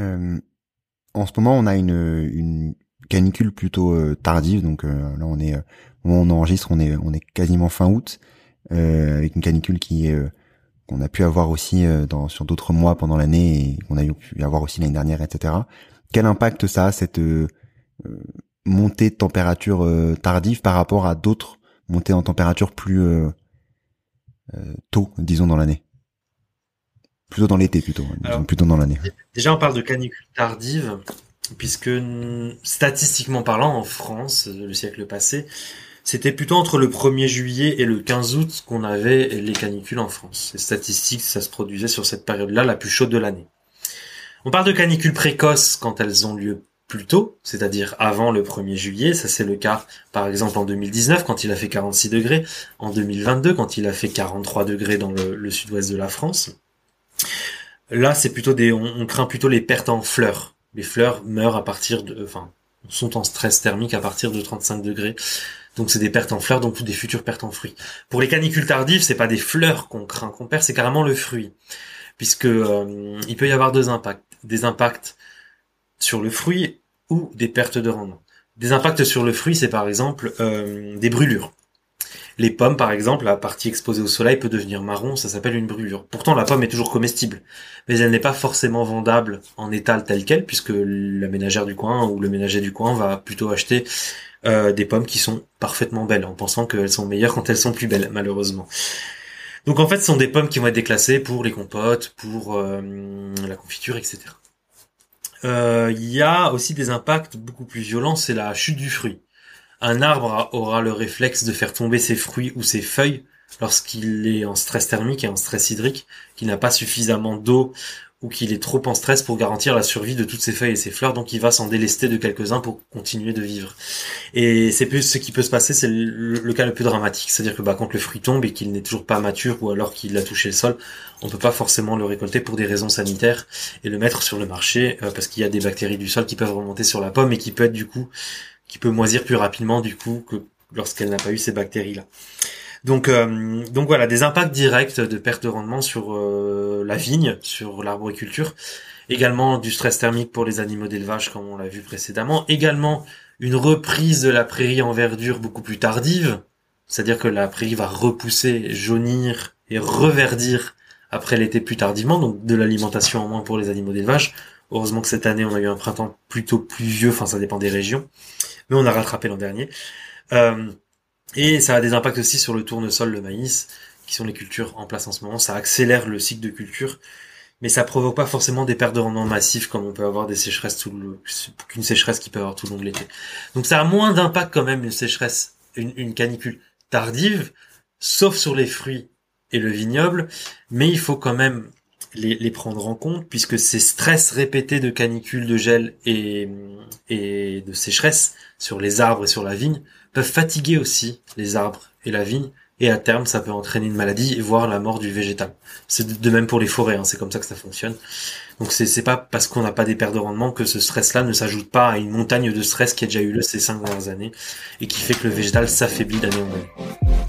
Euh, en ce moment, on a une, canicule plutôt euh, tardive, donc euh, là on est, au moment où on enregistre, on est, on est quasiment fin août, avec une canicule qui est qu'on a pu avoir aussi dans, sur d'autres mois pendant l'année et qu'on a pu avoir aussi l'année dernière, etc. Quel impact ça a cette montée de température tardive par rapport à d'autres montées en température plus tôt, disons dans l'année? Plutôt dans l'été plutôt, plutôt dans l'année. Déjà on parle de canicule tardive puisque statistiquement parlant, en France, le siècle passé, c'était plutôt entre le 1er juillet et le 15 août qu'on avait les canicules en France. Les statistiques, ça se produisait sur cette période-là, la plus chaude de l'année. On parle de canicules précoces quand elles ont lieu plus tôt, c'est-à-dire avant le 1er juillet. Ça, c'est le cas, par exemple, en 2019, quand il a fait 46 degrés, en 2022, quand il a fait 43 degrés dans le, sud-ouest de la France. Là, c'est plutôt des, on craint plutôt les pertes en fleurs les fleurs meurent à partir de, enfin, sont en stress thermique à partir de 35 degrés. Donc c'est des pertes en fleurs, donc des futures pertes en fruits. Pour les canicules tardives, c'est pas des fleurs qu'on craint, qu'on perd, c'est carrément le fruit, puisque euh, il peut y avoir deux impacts, des impacts sur le fruit ou des pertes de rendement. Des impacts sur le fruit, c'est par exemple euh, des brûlures. Les pommes, par exemple, la partie exposée au soleil peut devenir marron, ça s'appelle une brûlure. Pourtant, la pomme est toujours comestible, mais elle n'est pas forcément vendable en étal tel quel, puisque la ménagère du coin ou le ménager du coin va plutôt acheter euh, des pommes qui sont parfaitement belles, en pensant qu'elles sont meilleures quand elles sont plus belles, malheureusement. Donc en fait, ce sont des pommes qui vont être déclassées pour les compotes, pour euh, la confiture, etc. Euh, il y a aussi des impacts beaucoup plus violents, c'est la chute du fruit. Un arbre aura le réflexe de faire tomber ses fruits ou ses feuilles lorsqu'il est en stress thermique et en stress hydrique, qu'il n'a pas suffisamment d'eau ou qu'il est trop en stress pour garantir la survie de toutes ses feuilles et ses fleurs, donc il va s'en délester de quelques-uns pour continuer de vivre. Et c'est plus ce qui peut se passer, c'est le, cas le plus dramatique, c'est-à-dire que bah, quand le fruit tombe et qu'il n'est toujours pas mature ou alors qu'il a touché le sol, on peut pas forcément le récolter pour des raisons sanitaires et le mettre sur le marché euh, parce qu'il y a des bactéries du sol qui peuvent remonter sur la pomme et qui peut être du coup qui peut moisir plus rapidement du coup que lorsqu'elle n'a pas eu ces bactéries là. Donc euh, donc voilà des impacts directs de perte de rendement sur euh, la vigne, sur l'arboriculture, également du stress thermique pour les animaux d'élevage comme on l'a vu précédemment, également une reprise de la prairie en verdure beaucoup plus tardive, c'est-à-dire que la prairie va repousser, jaunir et reverdir après l'été plus tardivement, donc de l'alimentation en moins pour les animaux d'élevage. Heureusement que cette année on a eu un printemps plutôt pluvieux, enfin ça dépend des régions mais on a rattrapé l'an dernier. Euh, et ça a des impacts aussi sur le tournesol, le maïs, qui sont les cultures en place en ce moment. Ça accélère le cycle de culture, mais ça provoque pas forcément des pertes de rendement massives comme on peut avoir des sécheresses tout le, qu'une sécheresse qui peut avoir tout le long de l'été. Donc ça a moins d'impact quand même une sécheresse, une, une canicule tardive, sauf sur les fruits et le vignoble, mais il faut quand même les, prendre en compte puisque ces stress répétés de canicule, de gel et, et de sécheresse sur les arbres et sur la vigne peuvent fatiguer aussi les arbres et la vigne et à terme ça peut entraîner une maladie et voire la mort du végétal. C'est de même pour les forêts, hein, c'est comme ça que ça fonctionne. Donc c'est pas parce qu'on n'a pas des pertes de rendement que ce stress-là ne s'ajoute pas à une montagne de stress qui a déjà eu lieu ces cinq dernières années et qui fait que le végétal s'affaiblit d'année en année.